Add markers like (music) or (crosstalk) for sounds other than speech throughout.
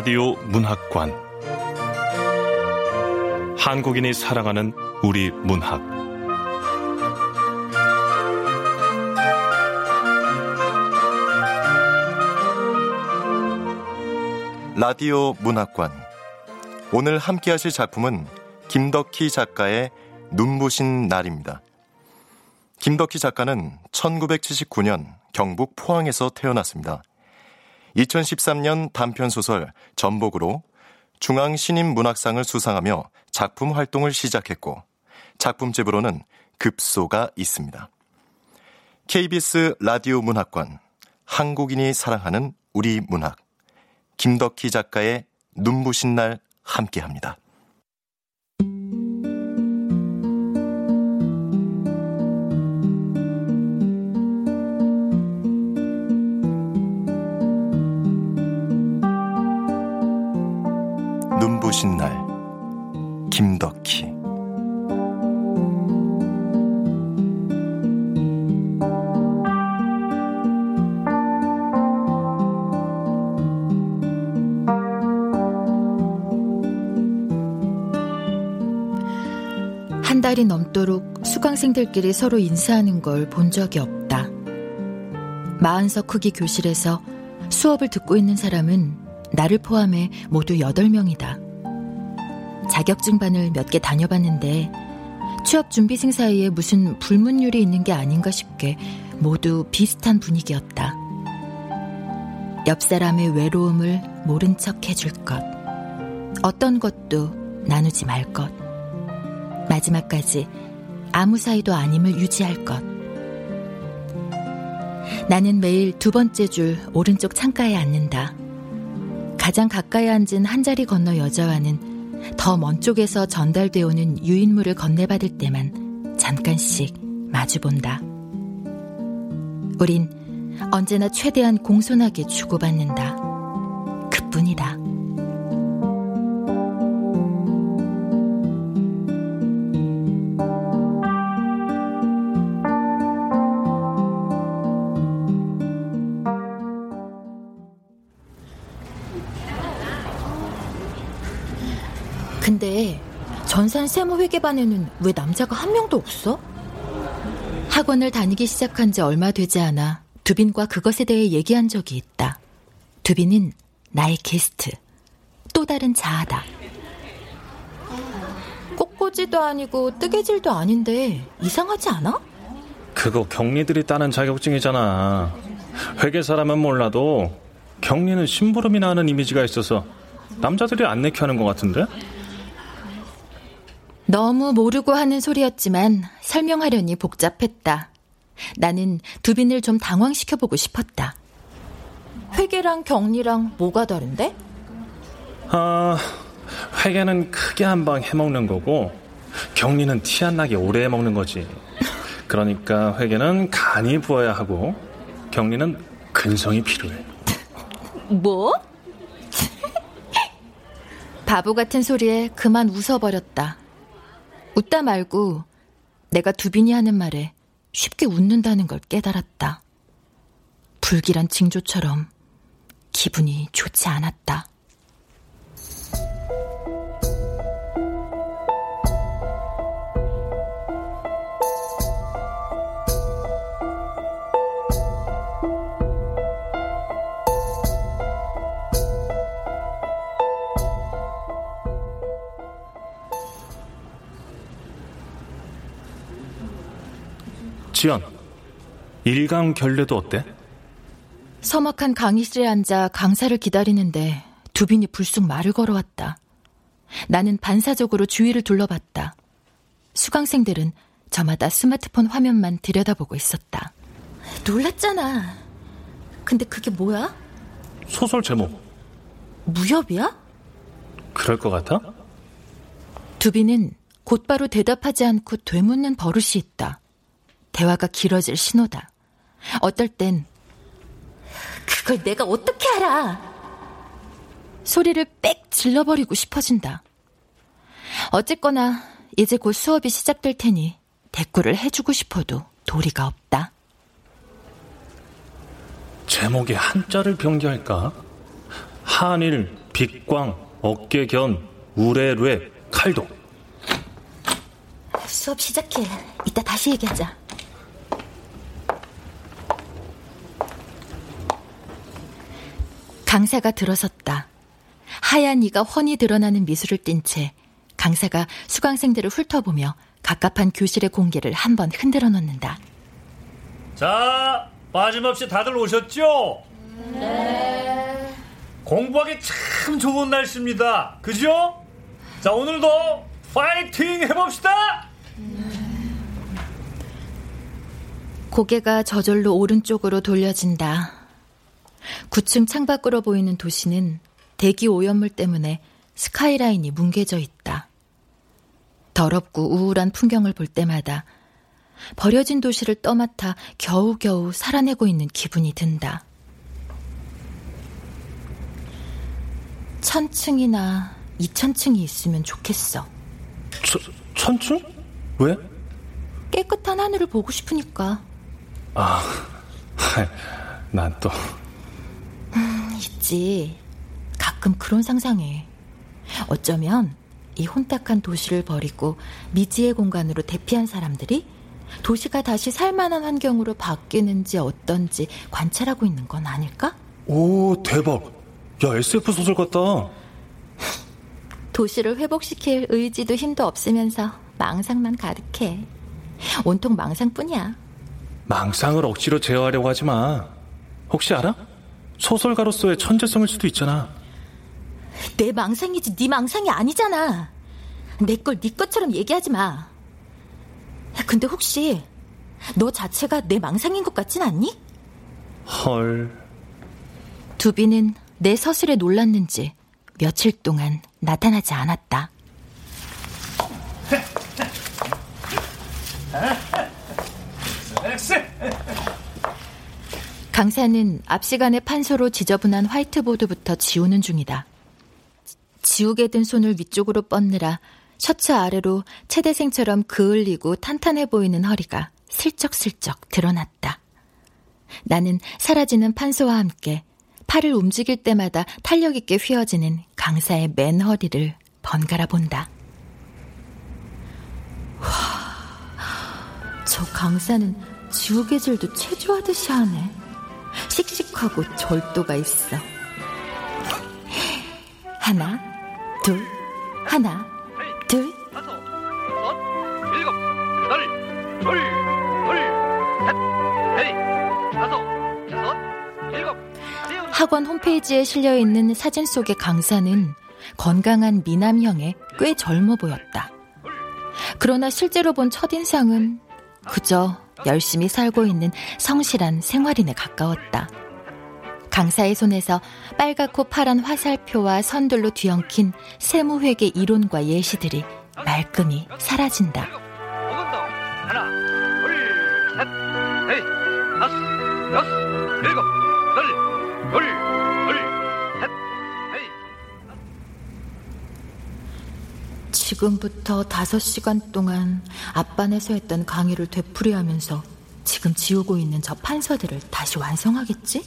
라디오 문학관 한국인이 사랑하는 우리 문학 라디오 문학관 오늘 함께 하실 작품은 김덕희 작가의 눈부신 날입니다. 김덕희 작가는 1979년 경북 포항에서 태어났습니다. 2013년 단편소설 전복으로 중앙 신인 문학상을 수상하며 작품 활동을 시작했고 작품집으로는 급소가 있습니다. KBS 라디오 문학관 한국인이 사랑하는 우리 문학 김덕희 작가의 눈부신 날 함께합니다. 눈부신 날 김덕희 한 달이 넘도록 수강생들끼리 서로 인사하는 걸 본 적이 없다. 마흔석 크기 교실에서 수업을 듣고 있는 사람은 나를 포함해 모두 8명이다. 자격증반을 몇 개 다녀봤는데 취업 준비생 사이에 무슨 불문율이 있는 게 아닌가 싶게 모두 비슷한 분위기였다. 옆 사람의 외로움을 모른 척 해줄 것. 어떤 것도 나누지 말 것. 마지막까지 아무 사이도 아님을 유지할 것. 나는 매일 두 번째 줄 오른쪽 창가에 앉는다. 가장 가까이 앉은 한 자리 건너 여자와는 더 먼 쪽에서 전달되어 오는 유인물을 건네받을 때만 잠깐씩 마주본다. 우린 언제나 최대한 공손하게 주고받는다. 전산 세무회계반에는 왜 남자가 한 명도 없어? 학원을 다니기 시작한 지 얼마 되지 않아 두빈과 그것에 대해 얘기한 적이 있다. 두빈은 나의 게스트. 또 다른 자아다. 꽃꽂이도 아니고 뜨개질도 아닌데 이상하지 않아? 그거 경리들이 따는 자격증이잖아. 회계 사람은 몰라도 경리는 심부름이나 하는 이미지가 있어서 남자들이 안 내켜하는 것 같은데? 너무 모르고 하는 소리였지만 설명하려니 복잡했다. 나는 두빈을 좀 당황시켜보고 싶었다. 회계랑 격리랑 뭐가 다른데? 아, 회계는 크게 한 방 해먹는 거고, 격리는 티 안 나게 오래 해먹는 거지. 그러니까 회계는 간이 부어야 하고, 격리는 근성이 필요해. 뭐? (laughs) 바보 같은 소리에 그만 웃어버렸다. 웃다 말고 내가 두빈이 하는 말에 쉽게 웃는다는 걸 깨달았다. 불길한 징조처럼 기분이 좋지 않았다. 지연, 일강 결례도 어때? 서먹한 강의실에 앉아 강사를 기다리는데 두빈이 불쑥 말을 걸어왔다. 나는 반사적으로 주위를 둘러봤다. 수강생들은 저마다 스마트폰 화면만 들여다보고 있었다. 놀랐잖아. 근데 그게 뭐야? 소설 제목. 무협이야? 그럴 것 같아? 두빈은 곧바로 대답하지 않고 되묻는 버릇이 있다. 대화가 길어질 신호다. 어떨 땐 그걸 내가 어떻게 알아? 소리를 빽 질러버리고 싶어진다. 어쨌거나 이제 곧 수업이 시작될 테니 대꾸를 해주고 싶어도 도리가 없다. 제목에 한자를 변기할까? 한일, 빛광, 어깨견, 우레뢰, 칼도. 수업 시작해. 이따 다시 얘기하자. 강사가 들어섰다. 하얀 이가 훤히 드러나는 미술을 띤 채 강사가 수강생들을 훑어보며 갑갑한 교실의 공기를 한 번 흔들어 놓는다. 자, 빠짐없이 다들 오셨죠? 네. 공부하기 참 좋은 날씨입니다. 그죠? 자, 오늘도 파이팅 해봅시다! 고개가 저절로 오른쪽으로 돌려진다. 9층 창밖으로 보이는 도시는 대기 오염물 때문에 스카이라인이 뭉개져 있다. 더럽고 우울한 풍경을 볼 때마다 버려진 도시를 떠맡아 겨우겨우 살아내고 있는 기분이 든다. 천층이나 이천층이 있으면 좋겠어. 저, 천층? 왜? 깨끗한 하늘을 보고 싶으니까. 아, (laughs) 난 또. 음, 있지. 가끔 그런 상상해. 어쩌면 이 혼탁한 도시를 버리고 미지의 공간으로 대피한 사람들이 도시가 다시 살만한 환경으로 바뀌는지 어떤지 관찰하고 있는 건 아닐까? 오, 대박. 야, SF 소설 같다. (laughs) 도시를 회복시킬 의지도 힘도 없으면서 망상만 가득해. 온통 망상뿐이야. 망상을 억지로 제어하려고 하지 마. 혹시 알아? 소설가로서의 천재성일 수도 있잖아. 내 망상이지 네 망상이 아니잖아. 내 걸 네 것처럼 얘기하지 마. 근데 혹시 너 자체가 내 망상인 것 같진 않니? 헐. 두비는 내 서술에 놀랐는지 며칠 동안 나타나지 않았다. 강사는 앞 시간에 판소로 지저분한 화이트보드부터 지우는 중이다. 지우개 든 손을 위쪽으로 뻗느라 셔츠 아래로 체대생처럼 그을리고 탄탄해 보이는 허리가 슬쩍슬쩍 드러났다. 나는 사라지는 판소와 함께 팔을 움직일 때마다 탄력 있게 휘어지는 강사의 맨 허리를 번갈아 본다. 와, 저 강사는 지우개질도 체조하듯이 하네. 씩씩하고 절도가 있어. 하나, 둘, 하나, 둘. 다섯, 여섯, 일곱, 여덟, 둘, 둘, 셋, 넷, 다섯, 여섯, 일곱. 학원 홈페이지에 실려 있는 사진 속의 강사는 건강한 미남형에 꽤 젊어 보였다. 그러나 실제로 본 첫인상은 그저 열심히 살고 있는 성실한 생활인에 가까웠다. 강사의 손에서 빨갛고 파란 화살표와 선들로 뒤엉킨 세무회계 이론과 예시들이 말끔히 사라진다. 지금부터 다섯 시간 동안 앞반에서 했던 강의를 되풀이하면서 지금 지우고 있는 저 판서들을 다시 완성하겠지?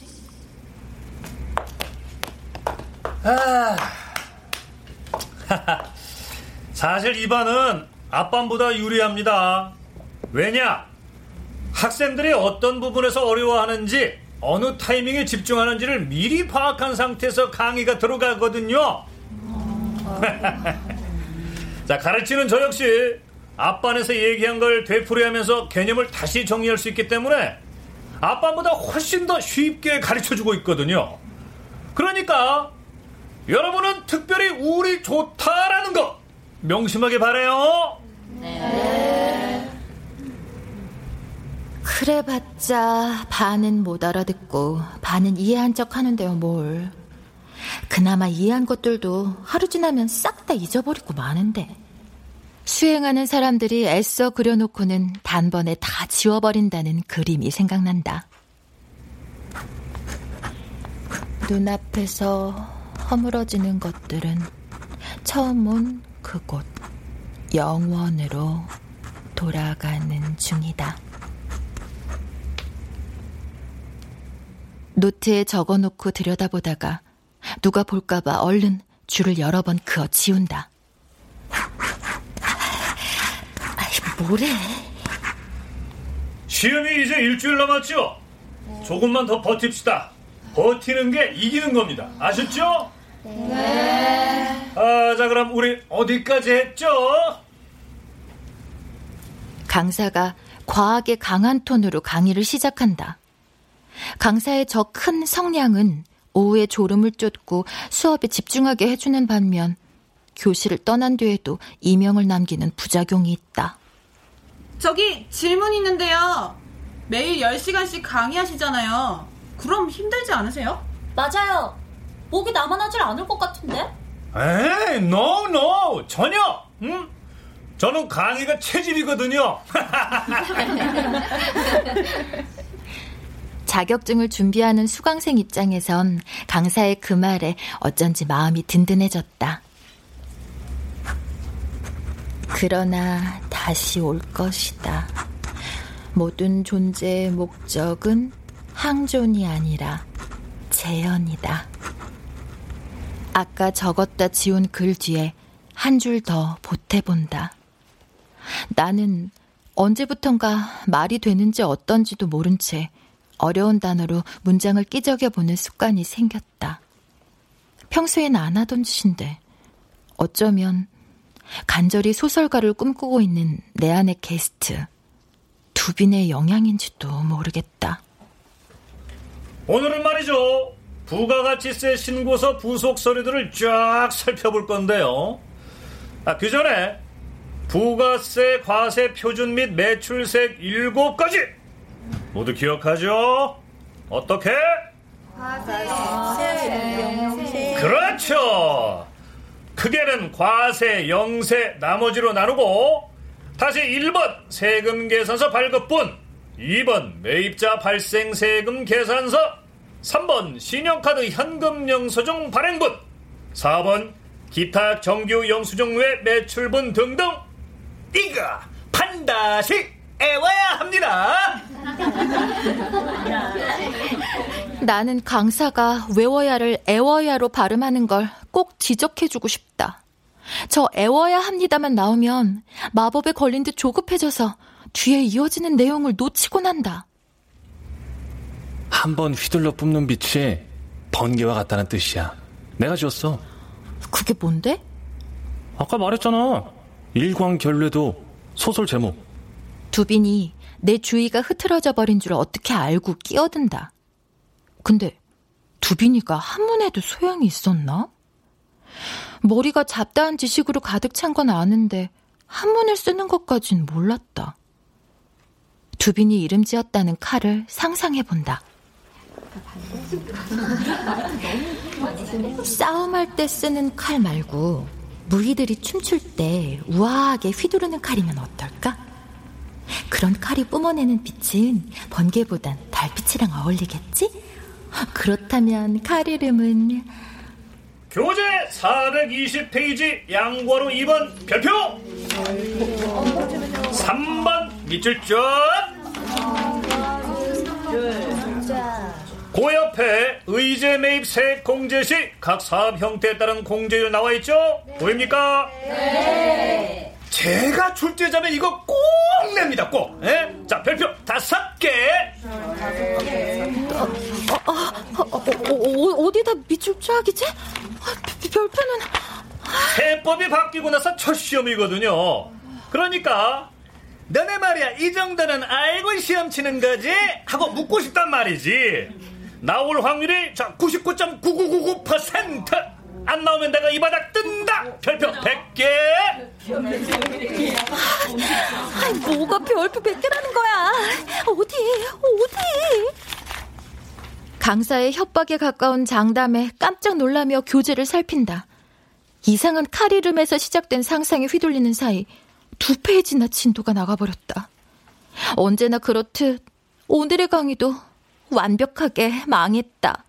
아. (laughs) 사실 이 반은 앞반보다 유리합니다. 왜냐? 학생들이 어떤 부분에서 어려워하는지 어느 타이밍에 집중하는지를 미리 파악한 상태에서 강의가 들어가거든요. (laughs) 자, 가르치는 저 역시 앞반에서 얘기한 걸 되풀이하면서 개념을 다시 정리할 수 있기 때문에 앞반보다 훨씬 더 쉽게 가르쳐주고 있거든요. 그러니까 여러분은 특별히 우울이 좋다라는 거 명심하게 바래요. 네. 그래봤자 반은 못 알아듣고 반은 이해한 척 하는데요, 뭘. 그나마 이해한 것들도 하루 지나면 싹 다 잊어버리고 마는데. 수행하는 사람들이 애써 그려놓고는 단번에 다 지워버린다는 그림이 생각난다. 눈앞에서 허물어지는 것들은 처음 온 그곳 영원으로 돌아가는 중이다. 노트에 적어놓고 들여다보다가 누가 볼까봐 얼른 줄을 여러 번 그어 지운다. 아이, 뭐래? 시험이 이제 일주일 남았죠? 조금만 더 버팁시다. 버티는 게 이기는 겁니다. 아셨죠? 네. 아, 자, 그럼 우리 어디까지 했죠? 강사가 과하게 강한 톤으로 강의를 시작한다. 강사의 저 큰 성량은 오후에 졸음을 쫓고 수업에 집중하게 해주는 반면 교실을 떠난 뒤에도 이명을 남기는 부작용이 있다. 저기 질문 있는데요. 매일 10시간씩 강의하시잖아요. 그럼 힘들지 않으세요? 맞아요. 목이 남아나질 않을 것 같은데? 에이, no, no. 전혀. 응? 저는 강의가 체질이거든요. (laughs) (laughs) 자격증을 준비하는 수강생 입장에선 강사의 그 말에 어쩐지 마음이 든든해졌다. 그러나 다시 올 것이다. 모든 존재의 목적은 항존이 아니라 재현이다. 아까 적었다 지운 글 뒤에 한 줄 더 보태본다. 나는 언제부턴가 말이 되는지 어떤지도 모른 채 어려운 단어로 문장을 끼적여 보는 습관이 생겼다. 평소엔 안 하던 짓인데 어쩌면 간절히 소설가를 꿈꾸고 있는 내 안의 게스트 두빈의 영향인지도 모르겠다. 오늘은 말이죠. 부가가치세 신고서 부속 서류들을 쫙 살펴볼 건데요. 아, 그 전에 부가세 과세 표준 및 매출세 7가지 모두 기억하죠? 어떻게? 과세, 영세. 그렇죠. 크게는 과세, 영세, 나머지로 나누고 다시 1번 세금 계산서 발급분, 2번 매입자 발생 세금 계산서, 3번 신용카드 현금 영수증 발행분, 4번 기타 정규 영수증 외 매출분 등등 이거 반드시 애워야 합니다. 나는 강사가 외워야를 애워야로 발음하는 걸 꼭 지적해주고 싶다. 저 애워야 합니다만 나오면 마법에 걸린 듯 조급해져서 뒤에 이어지는 내용을 놓치곤 한다. 한 번 휘둘러 뿜는 빛이 번개와 같다는 뜻이야. 내가 지었어. 그게 뭔데? 아까 말했잖아. 일광결례도 소설 제목. 두빈이 내 주위가 흐트러져 버린 줄 어떻게 알고 끼어든다. 근데 두빈이가 한문에도 소양이 있었나? 머리가 잡다한 지식으로 가득 찬 건 아는데 한문을 쓰는 것까진 몰랐다. 두빈이 이름 지었다는 칼을 상상해 본다. 싸움할 때 쓰는 칼 말고 무희들이 춤출 때 우아하게 휘두르는 칼이면 어떨까? 그런 칼이 뿜어내는 빛은 번개보단 달빛이랑 어울리겠지? 그렇다면 칼 이름은 교재 420페이지 양과로 2번 별표 3번 밑줄 쭉그 옆에 의제 매입 세 공제 시 각 사업 형태에 따른 공제율 나와 있죠? 보입니까? 네. 제가 출제자면 이거 꼭 냅니다, 꼭. 예? 자, 별표 다섯 개. 어, 어, 어, 어, 디다 밑줄 쫙이지? 별표는 세법이 바뀌고 나서 첫 시험이거든요. 그러니까 너네 말이야 이 정도는 알고 시험 치는 거지? 하고 묻고 싶단 말이지. 나올 확률이 자 99.9999%. 안 나오면 내가 이 바닥 뜬다. 별표 100개. 아, 뭐가 별표 100개라는 거야? 어디? 어디? 강사의 협박에 가까운 장담에 깜짝 놀라며 교재를 살핀다. 이상한 카리름에서 시작된 상상에 휘둘리는 사이 두 페이지나 진도가 나가버렸다. 언제나 그렇듯 오늘의 강의도 완벽하게 망했다.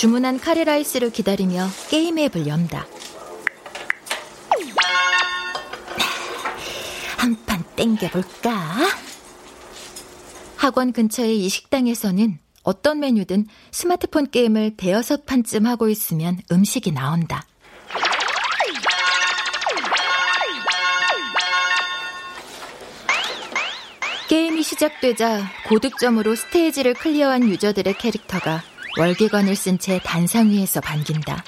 주문한 카레라이스를 기다리며 게임 앱을 연다. 한 판 땡겨볼까? 학원 근처의 이 식당에서는 어떤 메뉴든 스마트폰 게임을 대여섯 판쯤 하고 있으면 음식이 나온다. 게임이 시작되자 고득점으로 스테이지를 클리어한 유저들의 캐릭터가 월계관을 쓴 채 단상 위에서 반긴다.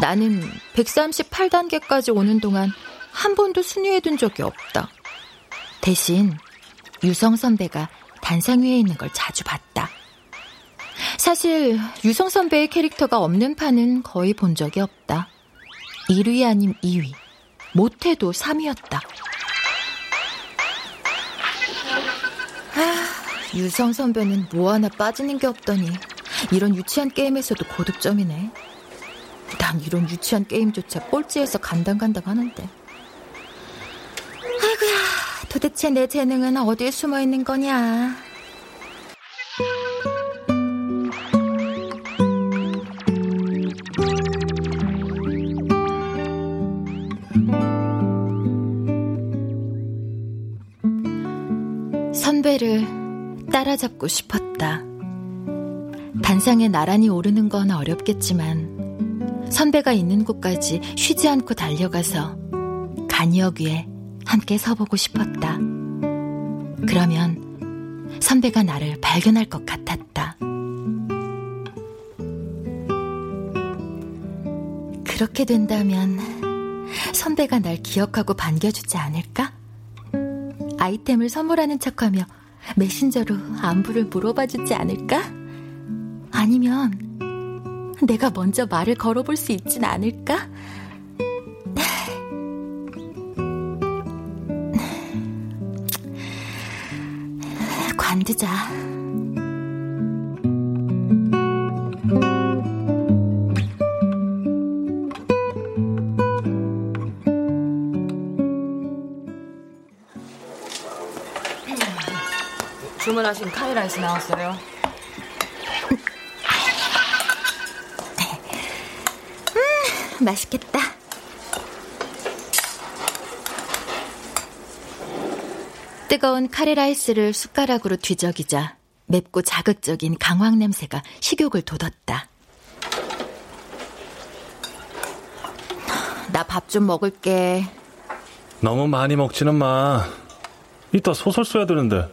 나는 138단계까지 오는 동안 한 번도 순위에 든 적이 없다. 대신 유성 선배가 단상 위에 있는 걸 자주 봤다. 사실 유성 선배의 캐릭터가 없는 판은 거의 본 적이 없다. 1위 아님 2위, 못해도 3위였다. 유성 선배는 뭐 하나 빠지는 게 없더니 이런 유치한 게임에서도 고득점이네. 난 이런 유치한 게임조차 꼴찌에서 간당간당 하는데. 아이고야, 도대체 내 재능은 어디에 숨어 있는 거냐? 선배를 따라잡고 싶었다. 단상에 나란히 오르는 건 어렵겠지만 선배가 있는 곳까지 쉬지 않고 달려가서 간이역 위에 함께 서보고 싶었다. 그러면 선배가 나를 발견할 것 같았다. 그렇게 된다면 선배가 날 기억하고 반겨주지 않을까? 아이템을 선물하는 척하며 메신저로 안부를 물어봐 주지 않을까? 아니면 내가 먼저 말을 걸어볼 수 있진 않을까? 관두자. 주문하신 카레라이스 나왔어요. 맛있겠다. 뜨거운 카레라이스를 숟가락으로 뒤적이자 맵고 자극적인 강황 냄새가 식욕을 돋웠다. 나 밥 좀 먹을게. 너무 많이 먹지는 마. 이따 소설 써야 되는데.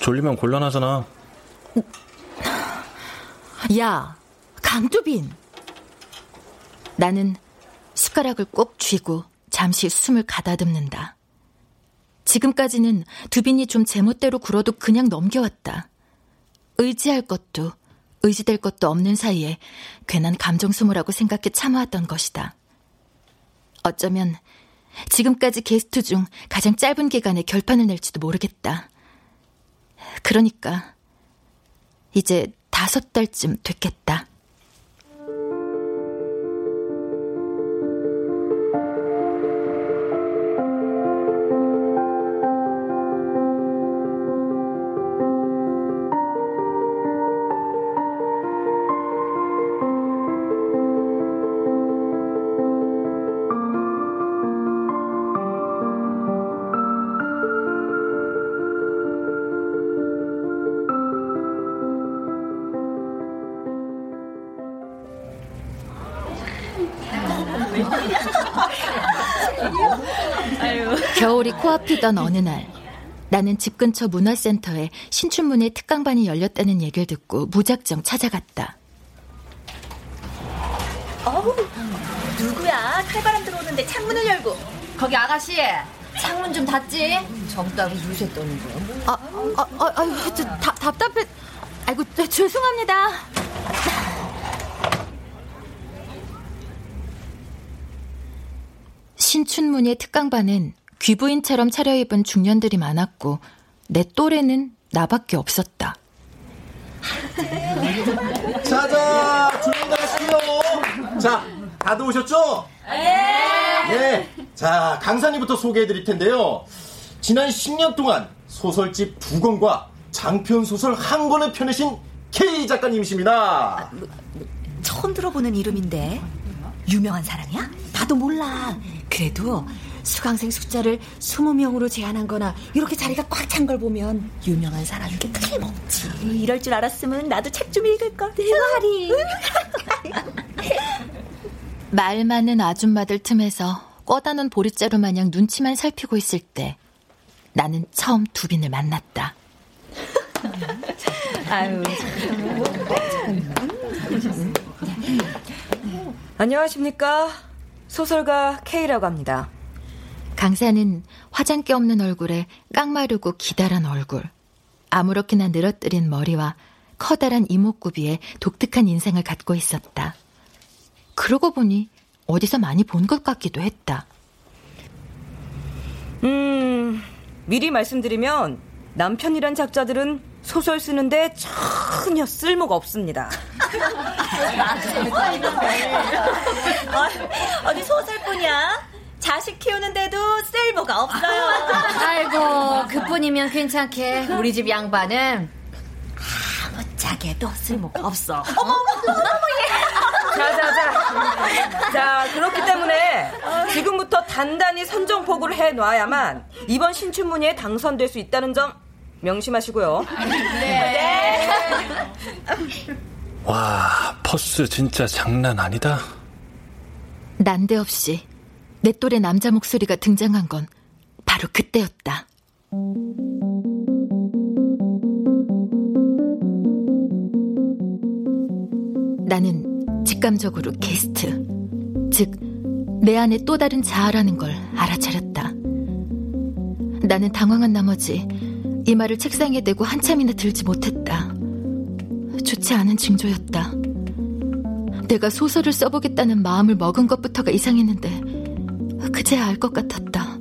졸리면 곤란하잖아. 야, 강두빈. 나는 숟가락을 꼭 쥐고 잠시 숨을 가다듬는다. 지금까지는 두빈이 좀 제멋대로 굴어도 그냥 넘겨왔다. 의지할 것도 의지될 것도 없는 사이에 괜한 감정 소모라고 생각해 참아왔던 것이다. 어쩌면 지금까지 게스트 중 가장 짧은 기간에 결판을 낼지도 모르겠다. 그러니까 이제 다섯 달쯤 됐겠다. 코앞이던 어느 날 나는 집 근처 문화센터에 신춘문예 특강반이 열렸다는 얘기를 듣고 무작정 찾아갔다. 어우, 누구야? 칼바람 들어오는데 창문을 열고. 거기 아가씨, 창문 좀 닫지. 정답이 요새 떠는 거야. 아, 아, 아, 아유, 저, 다, 답답해. 아이고, 죄송합니다. 신춘문예 특강반은 귀부인처럼 차려입은 중년들이 많았고 내 또래는 나밖에 없었다. 자자 조용히 하시고요. 자 다들 오셨죠? 네. 네. 자 강산이부터 소개해드릴 텐데요. 지난 10년 동안 소설집 두 권과 장편 소설 한 권을 펴내신 K 작가님이십니다. 처음 들어보는 이름인데. 유명한 사람이야? 나도 몰라. 그래도 수강생 숫자를 20명으로 제한한 거나 이렇게 자리가 꽉 찬 걸 보면 유명한 사람인 게 틀림없지. 이럴 줄 알았으면 나도 책 좀 읽을 걸. 내 말이. (laughs) 말 많은 아줌마들 틈에서 꺼다 놓은 보릿자루 마냥 눈치만 살피고 있을 때 나는 처음 두빈을 만났다. (laughs) 아유. 안녕하십니까. 소설가 K라고 합니다. 강사는 화장기 없는 얼굴에 깡마르고 기다란 얼굴, 아무렇게나 늘어뜨린 머리와 커다란 이목구비에 독특한 인상을 갖고 있었다. 그러고 보니 어디서 많이 본 것 같기도 했다. 음, 미리 말씀드리면 남편이란 작자들은 소설 쓰는데 전혀 쓸모가 없습니다. (laughs) 어디 소설뿐이야? 자식 키우는데도 쓸모가 없어요. (laughs) 아이고, 그뿐이면 괜찮게. 우리 집 양반은 아무짝에도 쓸모가 없어. 어머, 자, 자, 자. 자, 그렇기 때문에 지금부터 단단히 선정포고를 해놔야만 이번 신춘문예에 당선될 수 있다는 점 명심하시고요. 네. 와, 퍼스 진짜 장난 아니다. 난데없이 내 또래 남자 목소리가 등장한 건 바로 그때였다. 나는 직감적으로 게스트, 즉, 내 안에 또 다른 자아라는 걸 알아차렸다. 나는 당황한 나머지 이 말을 책상에 대고 한참이나 들지 못했다. 좋지 않은 징조였다. 내가 소설을 써보겠다는 마음을 먹은 것부터가 이상했는데 그제야 알 것 같았다.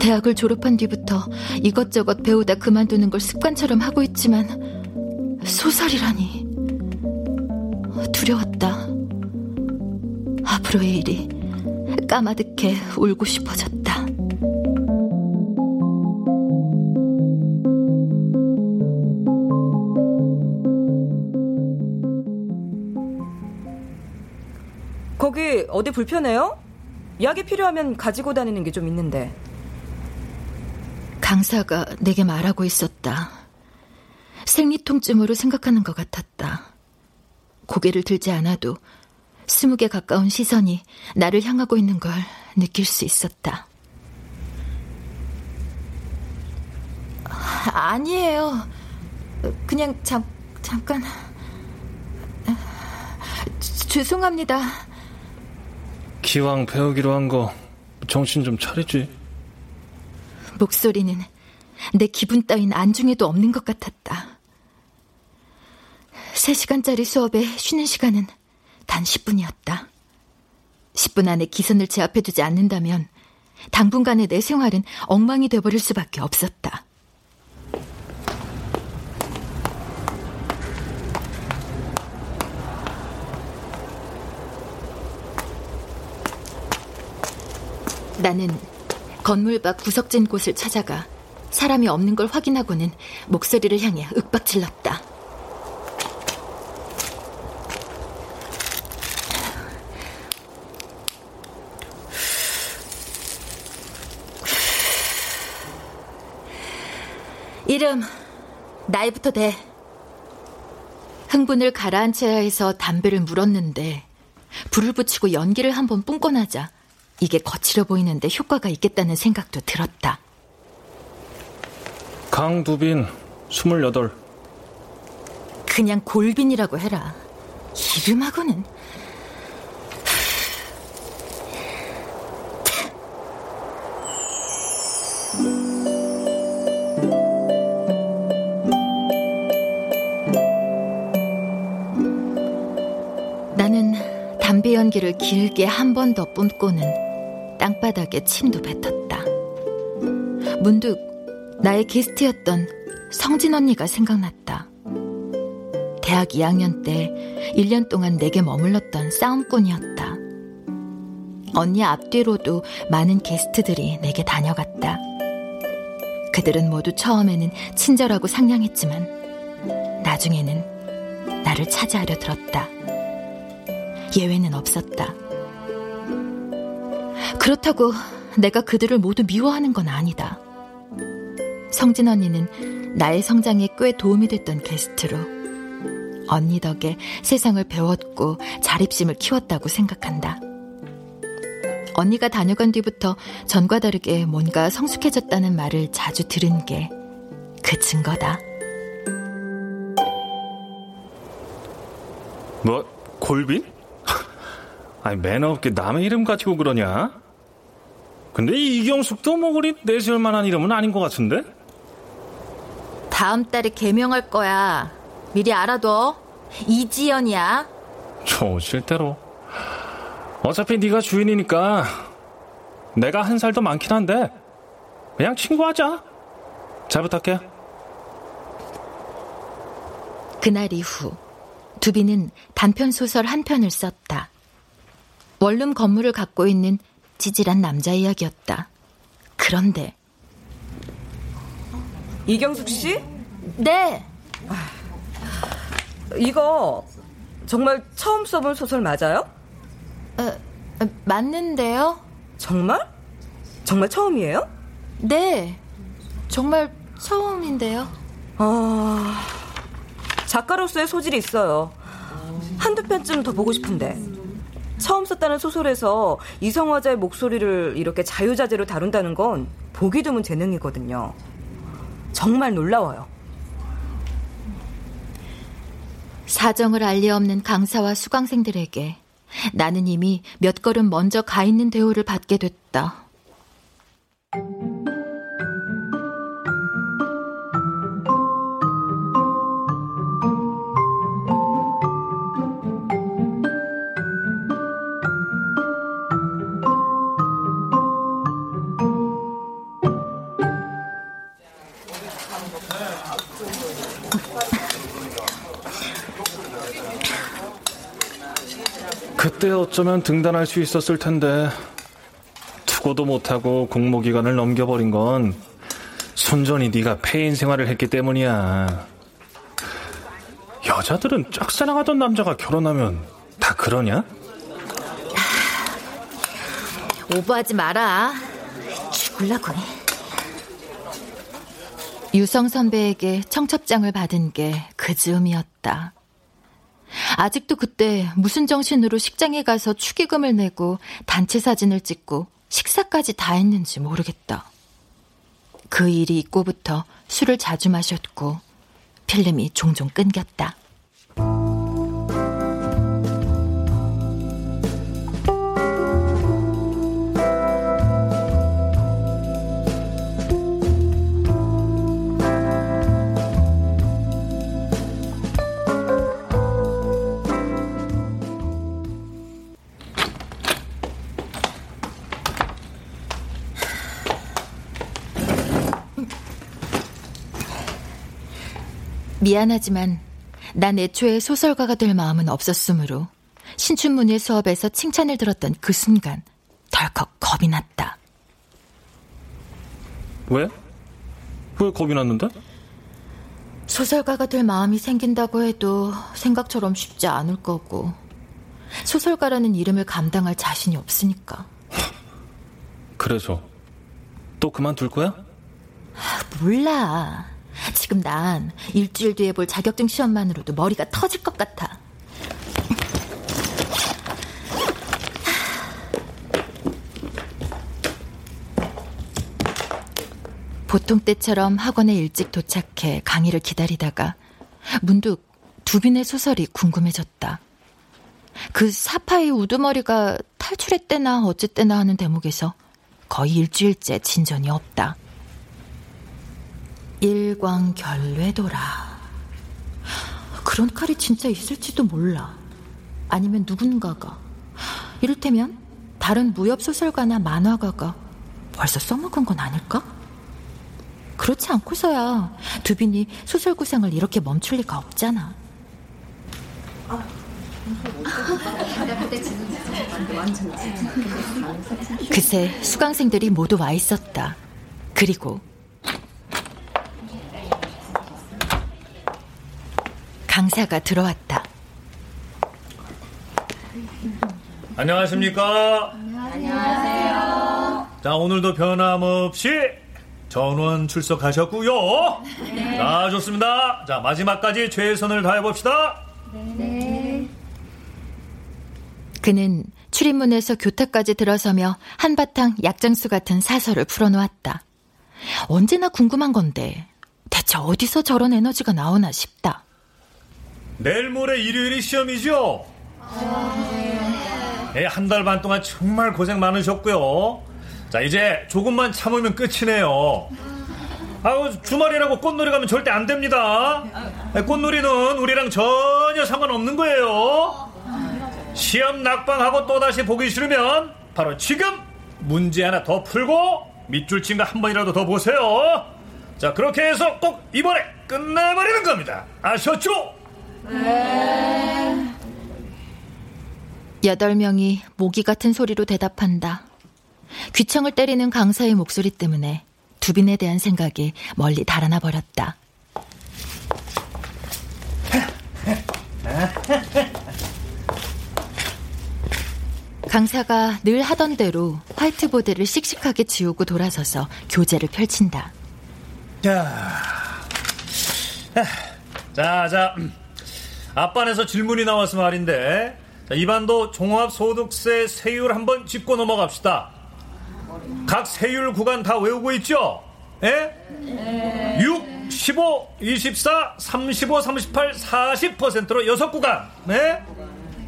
대학을 졸업한 뒤부터 이것저것 배우다 그만두는 걸 습관처럼 하고 있지만 소설이라니 두려웠다. 앞으로의 일이 까마득해 울고 싶어졌다. 거기 어디 불편해요? 약이 필요하면 가지고 다니는 게 좀 있는데. 강사가 내게 말하고 있었다. 생리통쯤으로 생각하는 것 같았다. 고개를 들지 않아도 스무 개 가까운 시선이 나를 향하고 있는 걸 느낄 수 있었다. 아니에요. 그냥 잠, 잠깐. 죄송합니다. 기왕 배우기로 한 거 정신 좀 차리지. 목소리는 내 기분 따윈 안중에도 없는 것 같았다. 3시간짜리 수업에 쉬는 시간은 단 10분이었다. 10분 안에 기선을 제압해두지 않는다면 당분간의 내 생활은 엉망이 돼버릴 수밖에 없었다. 나는 건물 밖 구석진 곳을 찾아가 사람이 없는 걸 확인하고는 목소리를 향해 윽박질렀다. 이름, 나이부터 대. 흥분을 가라앉혀야 해서 담배를 물었는데 불을 붙이고 연기를 한번 뿜고 나자 이게 거칠어 보이는데 효과가 있겠다는 생각도 들었다. 강두빈, 28. 그냥 골빈이라고 해라. 이름하고는. 나는 담배 연기를 길게 한 번 더 뿜고는 땅바닥에 침도 뱉었다. 문득 나의 게스트였던 성진 언니가 생각났다. 대학 2학년 때 1년 동안 내게 머물렀던 싸움꾼이었다. 언니 앞뒤로도 많은 게스트들이 내게 다녀갔다. 그들은 모두 처음에는 친절하고 상냥했지만 나중에는 나를 차지하려 들었다. 예외는 없었다. 그렇다고 내가 그들을 모두 미워하는 건 아니다. 성진 언니는 나의 성장에 꽤 도움이 됐던 게스트로 언니 덕에 세상을 배웠고 자립심을 키웠다고 생각한다. 언니가 다녀간 뒤부터 전과 다르게 뭔가 성숙해졌다는 말을 자주 들은 게 그 증거다. 뭐, 골빈? (laughs) 아니, 매너 없게 남의 이름 가지고 그러냐? 근데 이경숙도 뭐 그리 내세울 만한 이름은 아닌 것 같은데? 다음 달에 개명할 거야. 미리 알아둬. 이지연이야. 좋으실 대로. 어차피 네가 주인이니까 내가 한 살 더 많긴 한데 그냥 친구하자. 잘 부탁해. 그날 이후 두비는 단편 소설 한 편을 썼다. 원룸 건물을 갖고 있는 찌질한 남자 이야기였다. 그런데 이경숙 씨? 네. 이거 정말 처음 써본 소설 맞아요? 어, 맞는데요? 정말? 정말 처음이에요? 네. 정말 처음인데요. 아, 작가로서의 소질이 있어요. 한두 편쯤 더 보고 싶은데. 처음 썼다는 소설에서 이성화자의 목소리를 이렇게 자유자재로 다룬다는 건 보기 드문 재능이거든요. 정말 놀라워요. 사정을 알리 없는 강사와 수강생들에게 나는 이미 몇 걸음 먼저 가 있는 대우를 받게 됐다. 그때 어쩌면 등단할 수 있었을 텐데 투고도 못하고 공모 기간을 넘겨버린 건 순전히 네가 폐인 생활을 했기 때문이야. 여자들은 짝사랑하던 남자가 결혼하면 다 그러냐? 오버하지 마라. 죽을라고 해. 유성 선배에게 청첩장을 받은 게 그 즈음이었다. 아직도 그때 무슨 정신으로 식장에 가서 축의금을 내고 단체 사진을 찍고 식사까지 다 했는지 모르겠다. 그 일이 있고부터 술을 자주 마셨고 필름이 종종 끊겼다. 미안하지만 난 애초에 소설가가 될 마음은 없었으므로 신춘문예 수업에서 칭찬을 들었던 그 순간 덜컥 겁이 났다. 왜? 왜 겁이 났는데? 소설가가 될 마음이 생긴다고 해도 생각처럼 쉽지 않을 거고 소설가라는 이름을 감당할 자신이 없으니까. 그래서 또 그만둘 거야? 몰라. 지금 난 일주일 뒤에 볼 자격증 시험만으로도 머리가 터질 것 같아. 보통 때처럼 학원에 일찍 도착해 강의를 기다리다가 문득 두빈의 소설이 궁금해졌다. 그 사파이 우두머리가 탈출했대나 어쨌대나 하는 대목에서 거의 일주일째 진전이 없다. 일광결례도라. 그런 칼이 진짜 있을지도 몰라. 아니면 누군가가. 이를테면 다른 무협소설가나 만화가가 벌써 써먹은 건 아닐까? 그렇지 않고서야 두빈이 소설 구상을 이렇게 멈출 리가 없잖아. (laughs) 그새 수강생들이 모두 와 있었다. 그리고 강사가 들어왔다. 안녕하십니까? 안녕하세요. 자, 오늘도 변함없이 전원 출석하셨고요. 네. 아, 좋습니다. 자, 마지막까지 최선을 다해 봅시다. 네. 그는 출입문에서 교탁까지 들어서며 한바탕 약장수 같은 사설을 풀어놓았다. 언제나 궁금한 건데 대체 어디서 저런 에너지가 나오나 싶다. 내일 모레 일요일이 시험이죠? 예, 한달 반 동안 정말 고생 많으셨고요. 자, 이제 조금만 참으면 끝이네요. 아우, 주말이라고 꽃놀이 가면 절대 안 됩니다. 예, 꽃놀이는 우리랑 전혀 상관없는 거예요. 시험 낙방하고 또다시 보기 싫으면 바로 지금 문제 하나 더 풀고 밑줄 친 거 한 번이라도 더 보세요. 자, 그렇게 해서 꼭 이번에 끝내버리는 겁니다. 아셨죠? 여덟 명이 모기 같은 소리로 대답한다. 귀청을 때리는 강사의 목소리 때문에 두빈에 대한 생각이 멀리 달아나 버렸다. 강사가 늘 하던 대로 화이트보드를 씩씩하게 지우고 돌아서서 교재를 펼친다. 자, 자, 자. 음. 앞반에서 질문이 나와서 말인데, 자, 이반도 종합소득세 세율 한번 짚고 넘어갑시다. 각 세율 구간 다 외우고 있죠? 예? 6, 15, 24, 35, 38, 40%로 6구간. 네?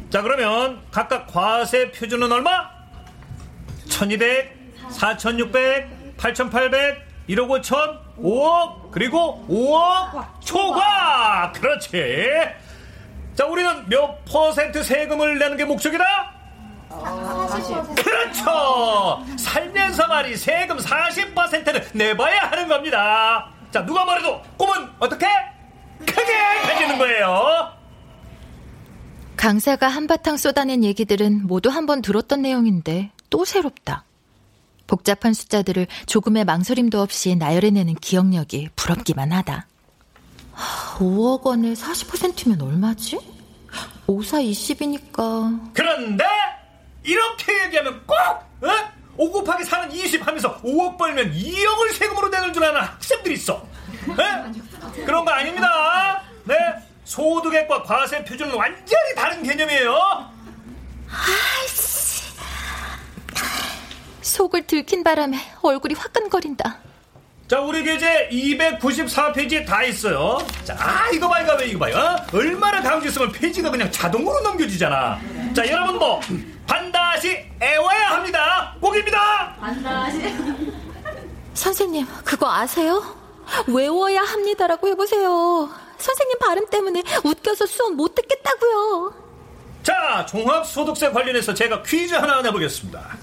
자, 그러면 각각 과세 표준은 얼마? 1200, 4600, 8800, 1억 5천, 5억, 그리고 5억 초과! 그렇지. 자, 우리는 몇 퍼센트 세금을 내는 게 목적이다? 그렇죠! 살면서 말이 세금 40%는 내봐야 하는 겁니다. 자, 누가 말해도 꿈은 어떻게? 크게 가지는 거예요. 강사가 한바탕 쏟아낸 얘기들은 모두 한 번 들었던 내용인데 또 새롭다. 복잡한 숫자들을 조금의 망설임도 없이 나열해내는 기억력이 부럽기만 하다. 5억 원에 40%면 얼마지? 5, 4, 20이니까. 그런데 이렇게 얘기하면 꼭 어? 5 곱하기 4는 20 하면서 5억 벌면 2억을 세금으로 내는 줄 아는 학생들이 있어. 에? 그런 거 아닙니다. 네, 소득액과 과세 표준은 완전히 다른 개념이에요. 아이씨. 속을 들킨 바람에 얼굴이 화끈거린다. 자, 우리 교재 294페이지에 다 있어요. 자, 아, 이거 봐, 이거 봐, 이거 봐요. 어? 얼마나 강조 쓰면 페이지가 그냥 자동으로 넘겨지잖아. 자, 여러분도 반드시 애워야 합니다. 꼭입니다. 반드시. 선생님, 그거 아세요? 외워야 합니다라고 해보세요. 선생님 발음 때문에 웃겨서 수업 못 듣겠다고요. 자, 종합소득세 관련해서 제가 퀴즈 하나 내보겠습니다.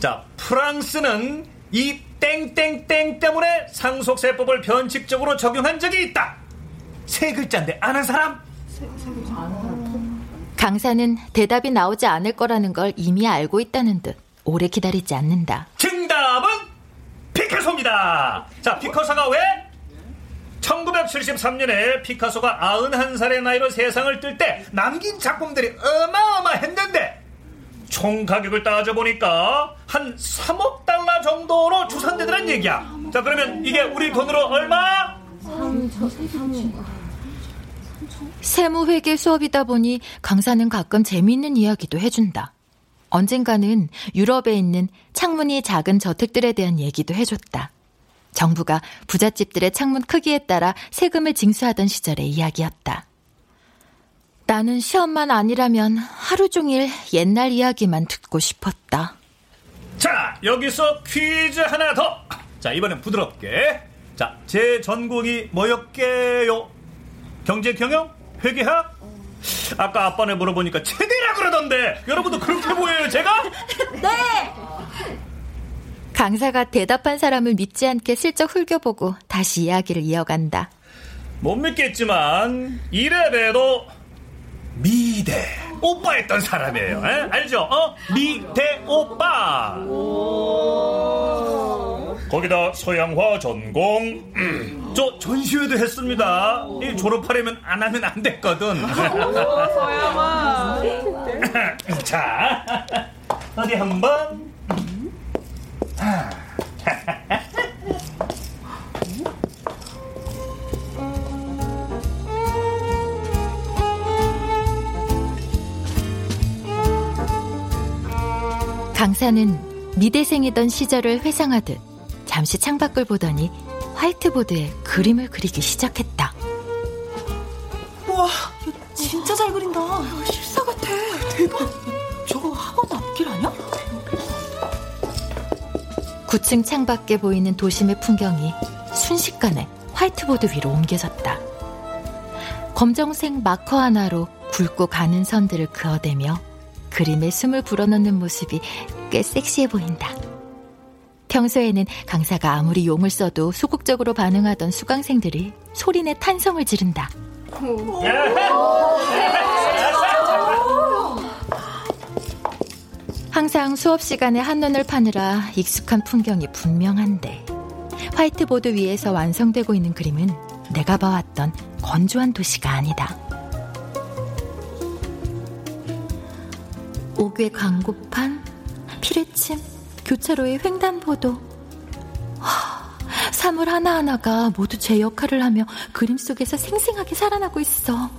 자, 프랑스는 이 땡땡땡 때문에 상속세법을 변칙적으로 적용한 적이 있다. 세 글자인데 아는 사람? 강사는 대답이 나오지 않을 거라는 걸 이미 알고 있다는 듯 오래 기다리지 않는다. 정답은 피카소입니다. 자, 피카소가 왜? 1973년에 피카소가 91살의 나이로 세상을 뜰 때 남긴 작품들이 어마어마했는데 총 가격을 따져보니까 한 3억 달러 정도로 추산되더란 얘기야. 자, 그러면 이게 우리 돈으로 얼마? 세무회계 수업이다 보니 강사는 가끔 재미있는 이야기도 해준다. 언젠가는 유럽에 있는 창문이 작은 저택들에 대한 얘기도 해줬다. 정부가 부잣집들의 창문 크기에 따라 세금을 징수하던 시절의 이야기였다. 나는 시험만 아니라면 하루 종일 옛날 이야기만 듣고 싶었다. 자, 여기서 퀴즈 하나 더. 자, 이번엔 부드럽게. 자, 제 전공이 뭐였게요? 경제 경영? 회계학? 아까 아빠네 물어보니까 체대라 그러던데 여러분도 그렇게 보여요 제가? (laughs) 네. 강사가 대답한 사람을 믿지 않게 슬쩍 흘겨보고 다시 이야기를 이어간다. 못 믿겠지만 이래봬도 미대 오빠였던 사람이에요. 에? 알죠? 어? 미대 오빠. 거기다 서양화 전공. (clears throat) 저 전시회도 했습니다. 이 졸업하려면 안 하면 안 됐거든. 서양화. (laughs) 자, 어디 한번. (laughs) 강사는 미대생이던 시절을 회상하듯 잠시 창밖을 보더니 화이트보드에 그림을 그리기 시작했다. 와, 진짜 잘 그린다. 실사 같아. 대박. 저거 학원 앞길 아니야? 9층 창밖에 보이는 도심의 풍경이 순식간에 화이트보드 위로 옮겨졌다. 검정색 마커 하나로 굵고 가는 선들을 그어대며 그림에 숨을 불어넣는 모습이 꽤 섹시해 보인다. 평소에는 강사가 아무리 용을 써도 소극적으로 반응하던 수강생들이 소리내 탄성을 지른다. 항상 수업 시간에 한눈을 파느라 익숙한 풍경이 분명한데 화이트보드 위에서 완성되고 있는 그림은 내가 봐왔던 건조한 도시가 아니다. 옥외 광고판, 피뢰침, 교차로의 횡단보도. 하, 사물 하나하나가 모두 제 역할을 하며 그림 속에서 생생하게 살아나고 있어.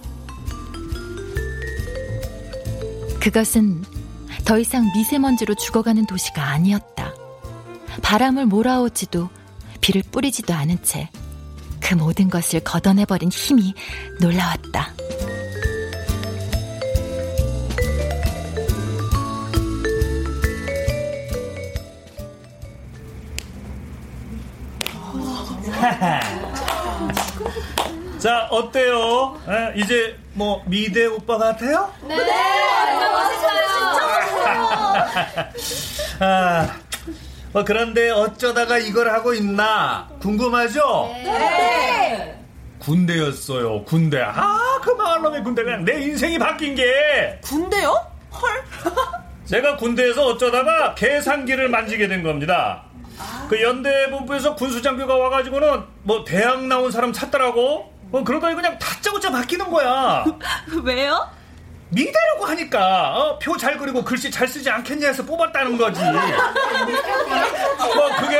그것은 더 이상 미세먼지로 죽어가는 도시가 아니었다. 바람을 몰아오지도 비를 뿌리지도 않은 채 그 모든 것을 걷어내버린 힘이 놀라웠다. (laughs) 자, 어때요? 에, 이제 뭐 미대 오빠 같아요? 네, 완전 멋있어요. (laughs) 아, 뭐 그런데 어쩌다가 이걸 하고 있나 궁금하죠? 네. 군대였어요, 군대. 아, 그 마을놈의 군대가 내 인생이 바뀐 게. 군대요? 헐. (laughs) 제가 군대에서 어쩌다가 계산기를 만지게 된 겁니다. 그 연대 본부에서 군수장교가 와가지고는 뭐 대학 나온 사람 찾더라고. 뭐 그러더니 그냥 다짜고짜 바뀌는 거야. (laughs) 왜요? 미대라고 하니까 어, 표 잘 그리고 글씨 잘 쓰지 않겠냐 해서 뽑았다는 거지. 뭐 그게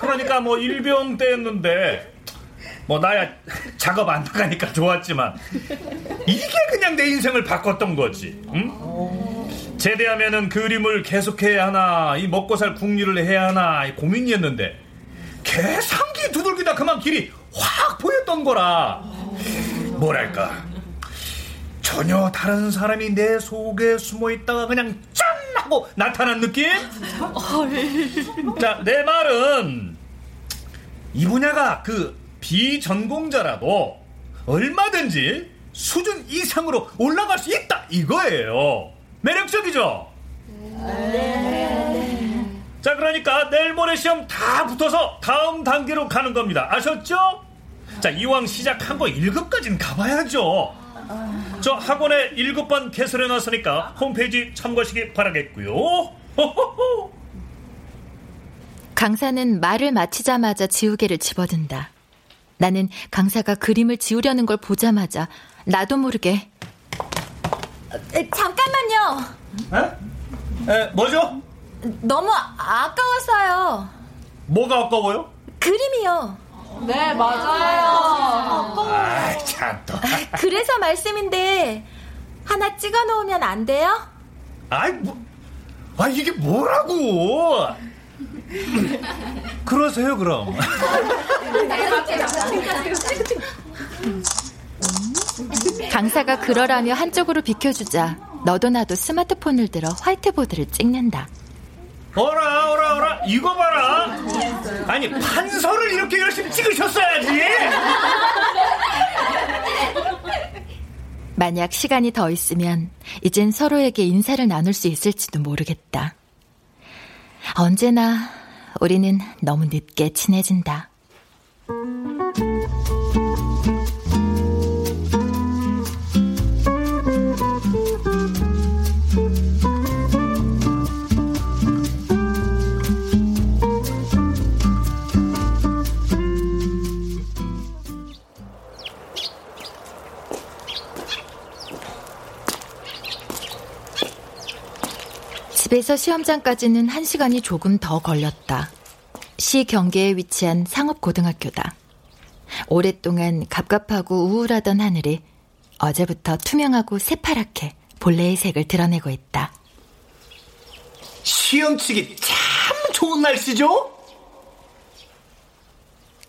그러니까 뭐 일병 때였는데 뭐 나야 작업 안 나가니까 좋았지만 이게 그냥 내 인생을 바꿨던 거지. 응? 제대하면은 그림을 계속해야 하나 이 먹고 살 궁리를 해야 하나 이 고민이었는데 계산기 두들기다 그만 길이 확 보였던 거라 뭐랄까 전혀 다른 사람이 내 속에 숨어 있다가 그냥 짠 하고 나타난 느낌? 자, 내 말은 이 분야가 그 비전공자라도 얼마든지 수준 이상으로 올라갈 수 있다 이거예요. 매력적이죠? 자, 그러니까 내일 모레 시험 다 붙어서 다음 단계로 가는 겁니다. 아셨죠? 자, 이왕 시작한 거 1급까지는 가봐야죠. 저 학원에 1급반 개설해 놨으니까 홈페이지 참고하시기 바라겠고요. 호호호. 강사는 말을 마치자마자 지우개를 집어든다. 나는 강사가 그림을 지우려는 걸 보자마자 나도 모르게 잠깐만 요. 에? 에, 뭐죠? 너무 아까웠어요. 뭐가 아까워요? 그림이요. 네, 맞아요. 아이, 참 또. 그래서 말씀인데 하나 찍어 놓으면 안 돼요? 아이, 뭐, 아, 이게 뭐라고? 그러세요, 그럼. 강사가 그러라며 한쪽으로 비켜주자 너도 나도 스마트폰을 들어 화이트보드를 찍는다. 어라, 어라, 어라, 이거 봐라. 아니, 판서를 이렇게 열심히 찍으셨어야지. 만약 시간이 더 있으면 이젠 서로에게 인사를 나눌 수 있을지도 모르겠다. 언제나 우리는 너무 늦게 친해진다. 집에서 시험장까지는 한 시간이 조금 더 걸렸다. 시 경계에 위치한 상업고등학교다. 오랫동안 갑갑하고 우울하던 하늘이 어제부터 투명하고 새파랗게 본래의 색을 드러내고 있다. 시험 치기 참 좋은 날씨죠?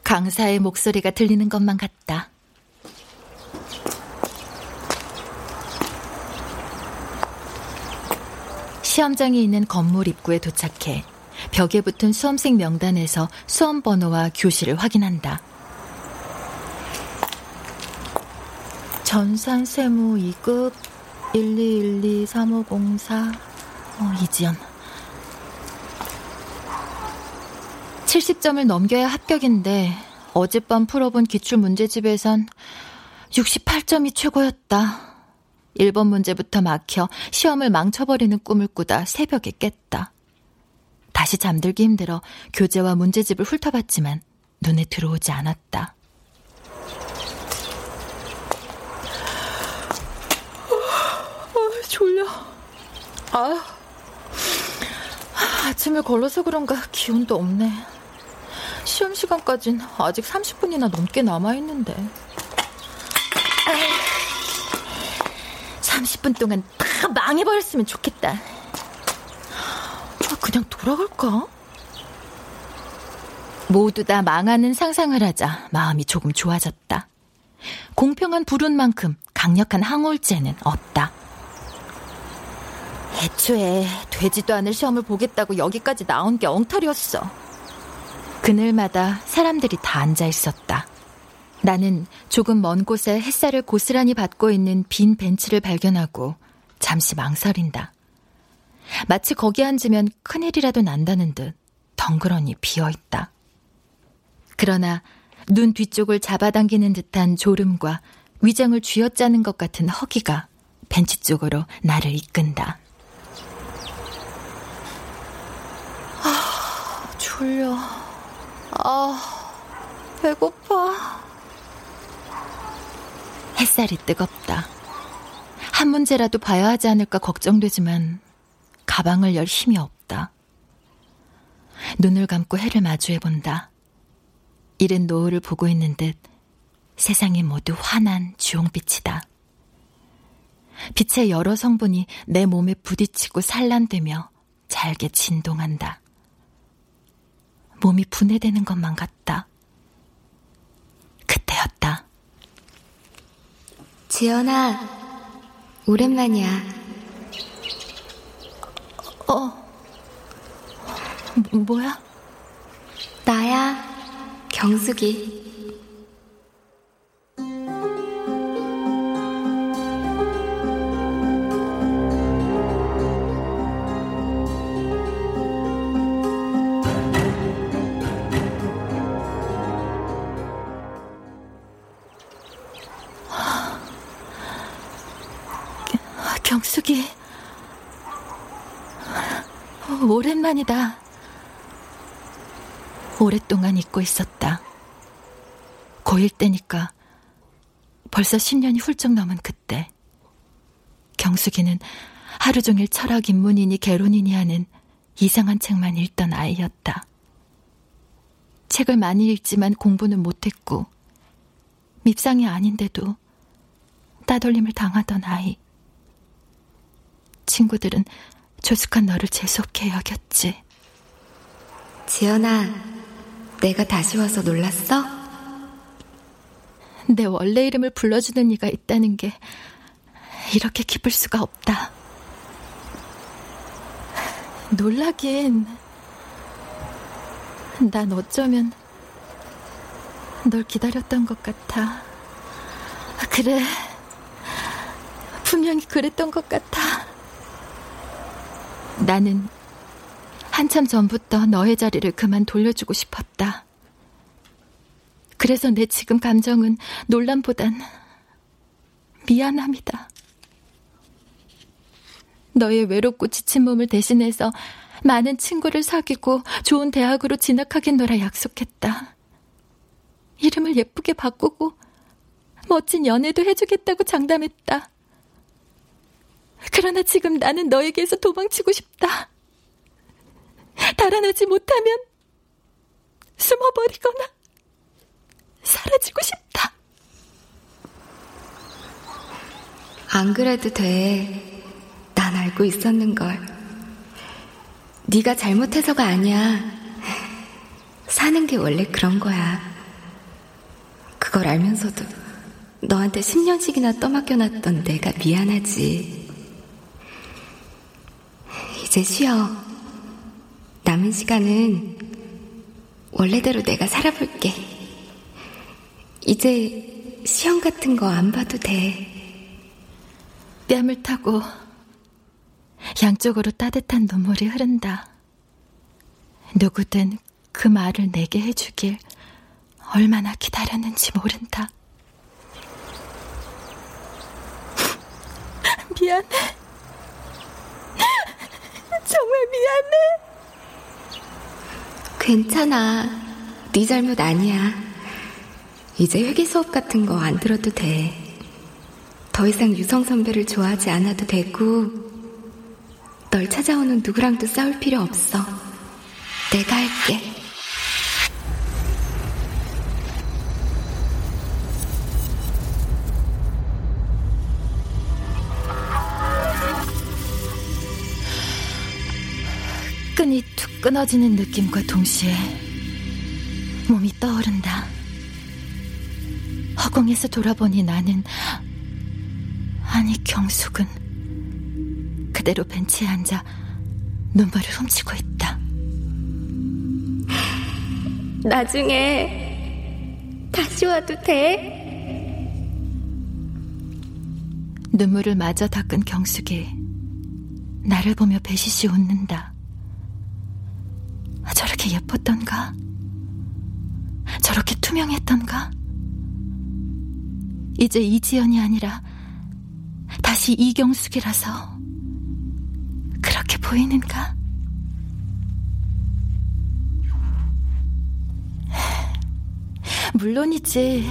강사의 목소리가 들리는 것만 같다. 시험장이 있는 건물 입구에 도착해 벽에 붙은 수험생 명단에서 수험 번호와 교실을 확인한다. 전산 세무 2급 12123504 어, 이지연 70점을 넘겨야 합격인데 어젯밤 풀어본 기출 문제집에선 68점이 최고였다. 1번 문제부터 막혀 시험을 망쳐버리는 꿈을 꾸다 새벽에 깼다. 다시 잠들기 힘들어 교재와 문제집을 훑어봤지만 눈에 들어오지 않았다. 아, 졸려. 아, 아침을 걸러서 그런가 기운도 없네. 시험 시간까진 아직 30분이나 넘게 남아있는데. 30분 동안 다 망해버렸으면 좋겠다. 그냥 돌아갈까? 모두 다 망하는 상상을 하자 마음이 조금 좋아졌다. 공평한 불운 만큼 강력한 항울죄는 없다. 애초에 되지도 않을 시험을 보겠다고 여기까지 나온 게 엉터리였어. 그늘마다 사람들이 다 앉아 있었다. 나는 조금 먼 곳에 햇살을 고스란히 받고 있는 빈 벤치를 발견하고 잠시 망설인다. 마치 거기 앉으면 큰일이라도 난다는 듯 덩그러니 비어 있다. 그러나 눈 뒤쪽을 잡아당기는 듯한 졸음과 위장을 쥐어짜는 것 같은 허기가 벤치 쪽으로 나를 이끈다. 아, 졸려. 아, 배고파. 햇살이 뜨겁다. 한 문제라도 봐야 하지 않을까 걱정되지만 가방을 열 힘이 없다. 눈을 감고 해를 마주해 본다. 이른 노을을 보고 있는 듯 세상이 모두 환한 주홍빛이다. 빛의 여러 성분이 내 몸에 부딪히고 산란되며 잘게 진동한다. 몸이 분해되는 것만 같다. 그때였다. 지연아, 오랜만이야. 어, 뭐야? 나야, 경숙이. 경숙이. 고1 때니까 벌써 10년이 훌쩍 넘은 그때. 경숙이는 하루 종일 철학 입문이니 개론이니 하는 이상한 책만 읽던 아이였다. 책을 많이 읽지만 공부는 못했고, 밉상이 아닌데도 따돌림을 당하던 아이. 친구들은 조숙한 너를 재수없게 여겼지. 지연아, 내가 다시 와서 놀랐어? 내 원래 이름을 불러주는 이가 있다는 게 이렇게 기쁠 수가 없다. 놀라긴. 난 어쩌면 널 기다렸던 것 같아. 그래. 분명히 그랬던 것 같아. 나는 한참 전부터 너의 자리를 그만 돌려주고 싶었다. 그래서 내 지금 감정은 논란보단 미안함이다. 너의 외롭고 지친 몸을 대신해서 많은 친구를 사귀고 좋은 대학으로 진학하겠노라 약속했다. 이름을 예쁘게 바꾸고 멋진 연애도 해주겠다고 장담했다. 그러나 지금 나는 너에게서 도망치고 싶다. 달아나지 못하면 숨어버리거나 사라지고 싶다. 안 그래도 돼. 난 알고 있었는걸. 네가 잘못해서가 아니야. 사는 게 원래 그런 거야. 그걸 알면서도 너한테 10년씩이나 떠맡겨놨던 내가 미안하지. 이제 쉬어. 남은 시간은 원래대로 내가 살아볼게. 이제 시험 같은 거 안 봐도 돼. 뺨을 타고 양쪽으로 따뜻한 눈물이 흐른다. 누구든 그 말을 내게 해주길 얼마나 기다렸는지 모른다. (laughs) 미안해. 정말 미안해. 괜찮아. 네 잘못 아니야. 이제 회계 수업 같은 거 안 들어도 돼. 더 이상 유성 선배를 좋아하지 않아도 되고, 널 찾아오는 누구랑도 싸울 필요 없어. 내가 할게. 끈이 툭 끊어지는 느낌과 동시에 몸이 떠오른다. 허공에서 돌아보니 나는 아니 경숙은 그대로 벤치에 앉아 눈물을 훔치고 있다. 나중에 다시 와도 돼? 눈물을 마저 닦은 경숙이 나를 보며 배시시 웃는다. 저렇게 예뻤던가? 저렇게 투명했던가? 이제 이지연이 아니라 다시 이경숙이라서 그렇게 보이는가? 물론이지.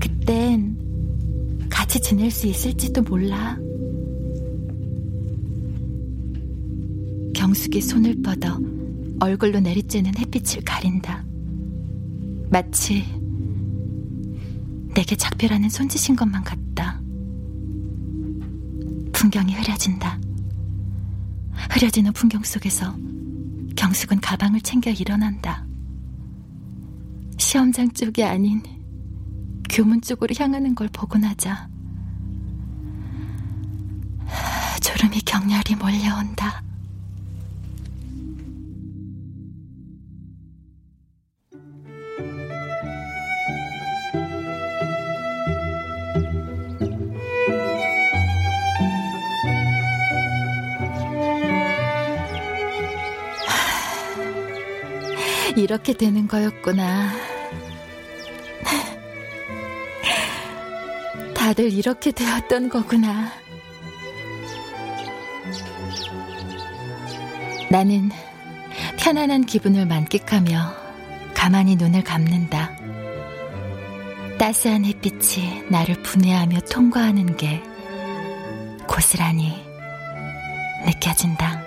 그땐 같이 지낼 수 있을지도 몰라. 경숙이 손을 뻗어 얼굴로 내리쬐는 햇빛을 가린다. 마치 내게 작별하는 손짓인 것만 같다. 풍경이 흐려진다. 흐려지는 풍경 속에서 경숙은 가방을 챙겨 일어난다. 시험장 쪽이 아닌 교문 쪽으로 향하는 걸 보고 나자 졸음이 격렬히 몰려온다. 이렇게 되는 거였구나. 다들 이렇게 되었던 거구나. 나는 편안한 기분을 만끽하며 가만히 눈을 감는다. 따스한 햇빛이 나를 분해하며 통과하는 게 고스란히 느껴진다.